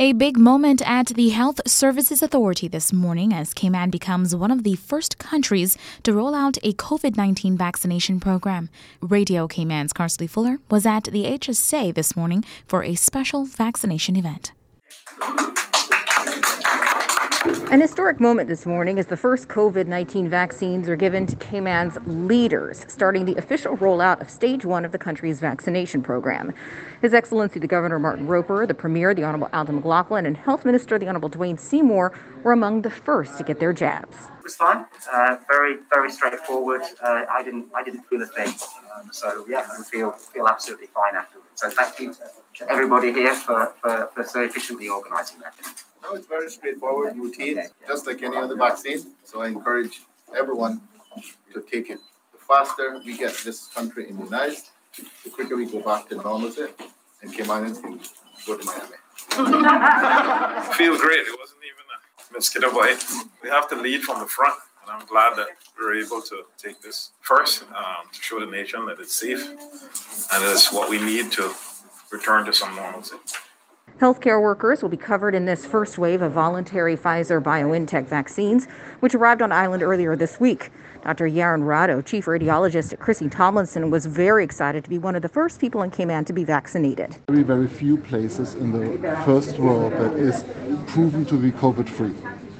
A big moment at the Health Services Authority this morning as Cayman becomes one of the first countries to roll out a COVID 19 vaccination program. Radio Cayman's Carsley Fuller was at the HSA this morning for a special vaccination event. An historic moment this morning as the first COVID 19 vaccines are given to Cayman's leaders, starting the official rollout of stage one of the country's vaccination program. His Excellency the Governor Martin Roper, the Premier, the Honorable Alden McLaughlin, and Health Minister the Honorable Dwayne Seymour were among the first to get their jabs. It was fine, uh, very, very straightforward. Uh, I didn't, I didn't feel a thing, um, so yeah, I feel feel absolutely fine afterwards. So thank you to everybody here for, for, for so efficiently organising that. No, it's very straightforward, routine, just like any other vaccine. So I encourage everyone to take it. The faster we get this country immunized, the quicker we go back to normalcy, and Caymanians can go to Miami. feel great. It wasn't even a mosquito bite. We have to lead from the front, and I'm glad that we're able to take this first um, to show the nation that it's safe and it's what we need to return to some normalcy. Healthcare workers will be covered in this first wave of voluntary Pfizer BioNTech vaccines, which arrived on island earlier this week. Dr. Yaron Rado, chief radiologist at Chrissie Tomlinson, was very excited to be one of the first people in Cayman to be vaccinated. Very, very few places in the first world that is proven to be COVID free.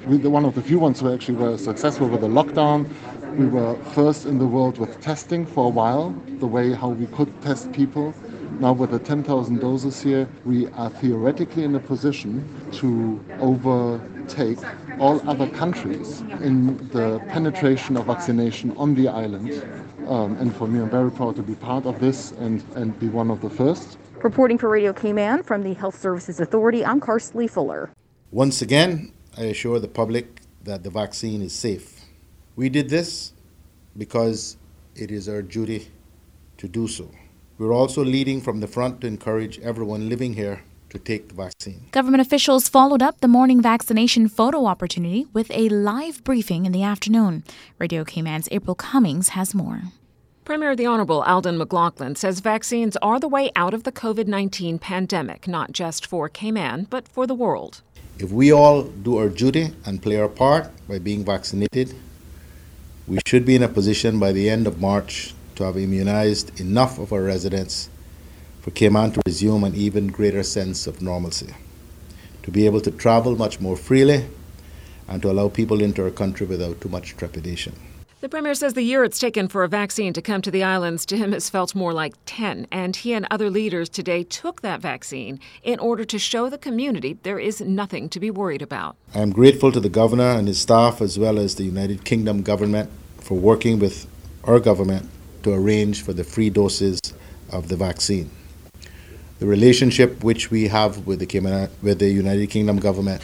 We're one of the few ones who actually were successful with the lockdown. We were first in the world with testing for a while, the way how we could test people. Now, with the 10,000 doses here, we are theoretically in a position to overtake all other countries in the penetration of vaccination on the island. Um, and for me, I'm very proud to be part of this and, and be one of the first. Reporting for Radio Cayman from the Health Services Authority, I'm Carsley Fuller. Once again, I assure the public that the vaccine is safe. We did this because it is our duty to do so. We're also leading from the front to encourage everyone living here to take the vaccine. Government officials followed up the morning vaccination photo opportunity with a live briefing in the afternoon. Radio Cayman's April Cummings has more. Premier the Honorable Alden McLaughlin says vaccines are the way out of the COVID 19 pandemic, not just for Cayman, but for the world. If we all do our duty and play our part by being vaccinated, we should be in a position by the end of March to have immunized enough of our residents for Cayman to resume an even greater sense of normalcy, to be able to travel much more freely, and to allow people into our country without too much trepidation. The Premier says the year it's taken for a vaccine to come to the islands to him has felt more like 10, and he and other leaders today took that vaccine in order to show the community there is nothing to be worried about. I am grateful to the Governor and his staff, as well as the United Kingdom government, for working with our government to arrange for the free doses of the vaccine. The relationship which we have with the, with the United Kingdom government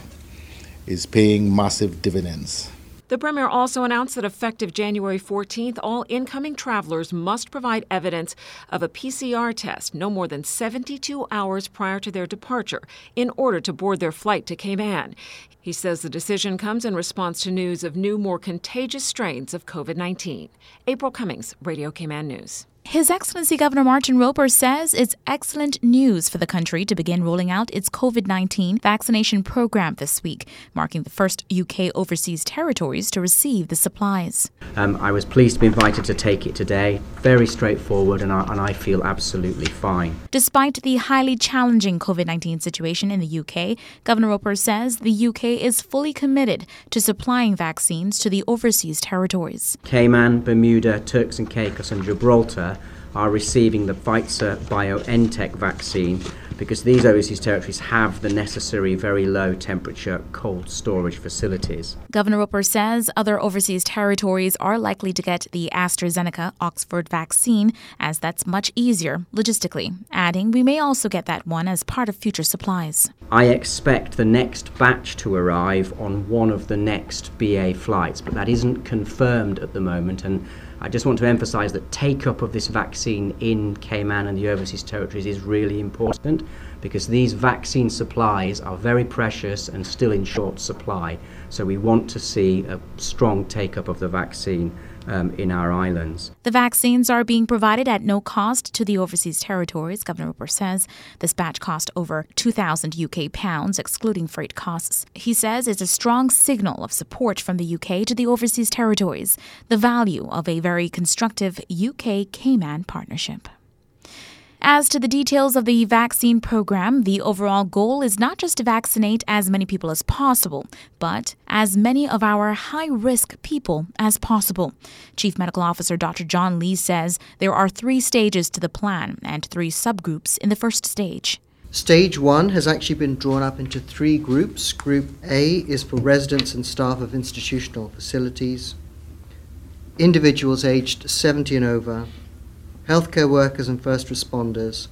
is paying massive dividends. The Premier also announced that effective January 14th, all incoming travelers must provide evidence of a PCR test no more than 72 hours prior to their departure in order to board their flight to Cayman. He says the decision comes in response to news of new, more contagious strains of COVID 19. April Cummings, Radio Cayman News. His Excellency Governor Martin Roper says it's excellent news for the country to begin rolling out its COVID 19 vaccination program this week, marking the first UK overseas territories to receive the supplies. Um, I was pleased to be invited to take it today. Very straightforward, and I, and I feel absolutely fine. Despite the highly challenging COVID 19 situation in the UK, Governor Roper says the UK is fully committed to supplying vaccines to the overseas territories. Cayman, Bermuda, Turks and Caicos, and Gibraltar are receiving the Pfizer BioNTech vaccine because these overseas territories have the necessary very low temperature cold storage facilities. Governor Roper says other overseas territories are likely to get the AstraZeneca Oxford vaccine as that's much easier logistically, adding we may also get that one as part of future supplies. I expect the next batch to arrive on one of the next BA flights, but that isn't confirmed at the moment and I just want to emphasise that take up of this vaccine in Cayman and the overseas territories is really important because these vaccine supplies are very precious and still in short supply. So we want to see a strong take up of the vaccine um, in our islands. The vaccines are being provided at no cost to the overseas territories, Governor Roper says. This batch cost over 2,000 UK pounds, excluding freight costs. He says it's a strong signal of support from the UK to the overseas territories, the value of a very constructive UK Cayman partnership. As to the details of the vaccine program, the overall goal is not just to vaccinate as many people as possible, but as many of our high risk people as possible. Chief Medical Officer Dr. John Lee says there are three stages to the plan and three subgroups in the first stage. Stage one has actually been drawn up into three groups. Group A is for residents and staff of institutional facilities, individuals aged 70 and over, healthcare workers and first responders,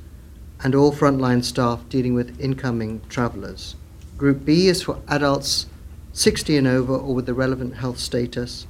and all frontline staff dealing with incoming travellers. Group B is for adults 60 and over or with the relevant health status,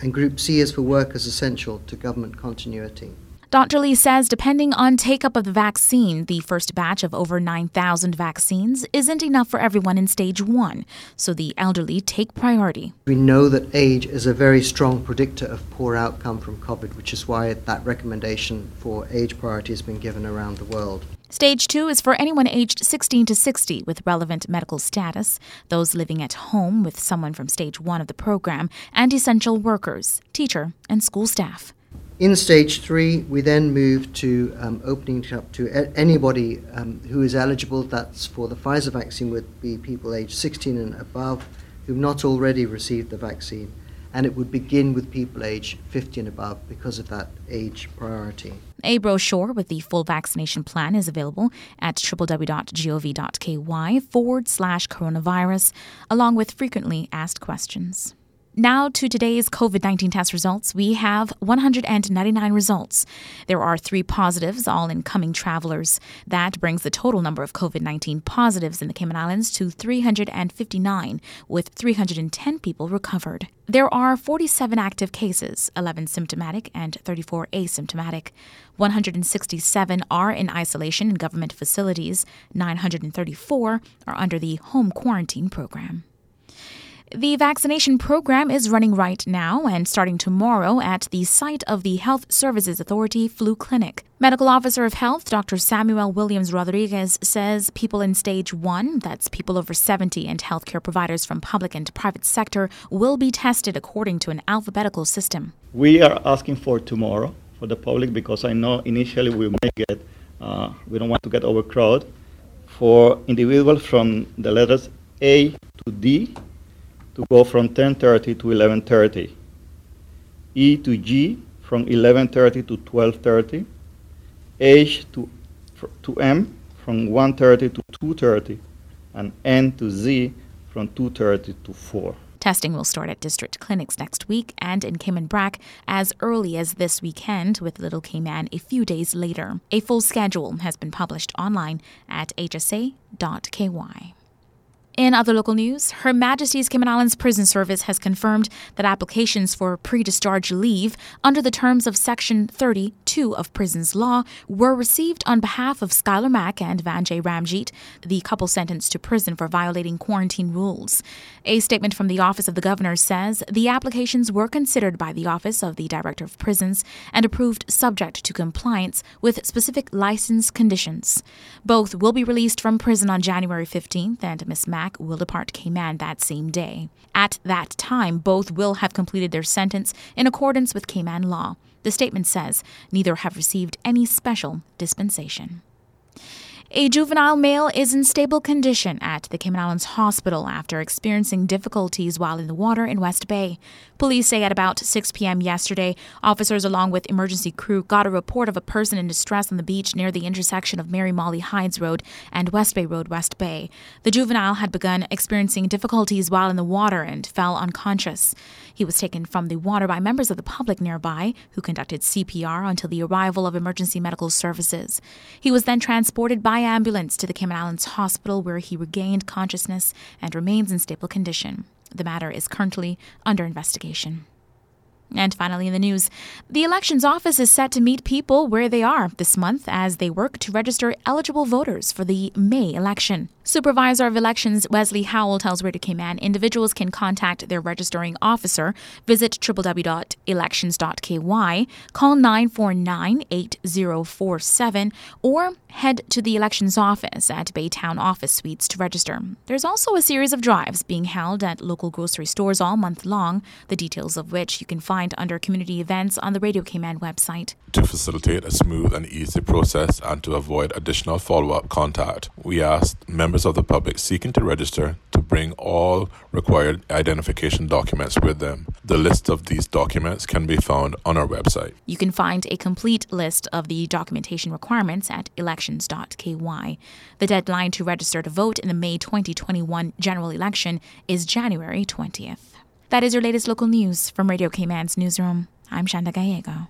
and Group C is for workers essential to government continuity. Dr. Lee says depending on take up of the vaccine, the first batch of over 9,000 vaccines isn't enough for everyone in stage one, so the elderly take priority. We know that age is a very strong predictor of poor outcome from COVID, which is why that recommendation for age priority has been given around the world. Stage 2 is for anyone aged 16 to 60 with relevant medical status, those living at home with someone from Stage 1 of the program, and essential workers, teacher, and school staff. In stage three, we then move to um, opening it up to a- anybody um, who is eligible. That's for the Pfizer vaccine, would be people aged 16 and above who've not already received the vaccine. And it would begin with people aged 50 and above because of that age priority. A brochure with the full vaccination plan is available at www.gov.ky forward slash coronavirus, along with frequently asked questions. Now to today's COVID 19 test results. We have 199 results. There are three positives, all incoming travelers. That brings the total number of COVID 19 positives in the Cayman Islands to 359, with 310 people recovered. There are 47 active cases, 11 symptomatic and 34 asymptomatic. 167 are in isolation in government facilities, 934 are under the home quarantine program. The vaccination program is running right now and starting tomorrow at the site of the Health Services Authority Flu Clinic. Medical Officer of Health Dr. Samuel Williams Rodriguez says people in stage one, that's people over 70 and healthcare providers from public and private sector, will be tested according to an alphabetical system. We are asking for tomorrow for the public because I know initially we may get, uh, we don't want to get overcrowded. For individuals from the letters A to D, to go from 10.30 to 11.30. E to G from 11.30 to 12.30. H to, to M from 1.30 to 2.30. And N to Z from 2.30 to 4. Testing will start at district clinics next week and in Cayman Brac as early as this weekend, with Little Cayman a few days later. A full schedule has been published online at hsa.ky. In other local news, Her Majesty's Cayman Islands Prison Service has confirmed that applications for pre discharge leave under the terms of Section 32 of Prisons Law were received on behalf of Skylar Mack and Vanjae Ramgeet, the couple sentenced to prison for violating quarantine rules. A statement from the Office of the Governor says the applications were considered by the Office of the Director of Prisons and approved subject to compliance with specific license conditions. Both will be released from prison on January 15th, and Miss Mack will depart Cayman that same day. At that time, both will have completed their sentence in accordance with Cayman law. The statement says neither have received any special dispensation. A juvenile male is in stable condition at the Cayman Islands Hospital after experiencing difficulties while in the water in West Bay. Police say at about 6 p.m. yesterday, officers along with emergency crew got a report of a person in distress on the beach near the intersection of Mary Molly Hydes Road and West Bay Road, West Bay. The juvenile had begun experiencing difficulties while in the water and fell unconscious. He was taken from the water by members of the public nearby, who conducted CPR until the arrival of emergency medical services. He was then transported by ambulance to the Cayman Islands Hospital, where he regained consciousness and remains in stable condition. The matter is currently under investigation. And finally, in the news, the elections office is set to meet people where they are this month as they work to register eligible voters for the May election. Supervisor of Elections Wesley Howell tells Radio Cayman individuals can contact their registering officer, visit www.elections.ky, call 949 8047, or head to the elections office at Baytown Office Suites to register. There's also a series of drives being held at local grocery stores all month long, the details of which you can find under community events on the Radio Cayman website. To facilitate a smooth and easy process and to avoid additional follow up contact, we asked members of the public seeking to register to bring all required identification documents with them. The list of these documents can be found on our website. You can find a complete list of the documentation requirements at elections.ky. The deadline to register to vote in the May 2021 general election is January 20th. That is your latest local news from Radio Cayman's newsroom. I'm Shanda Gallego.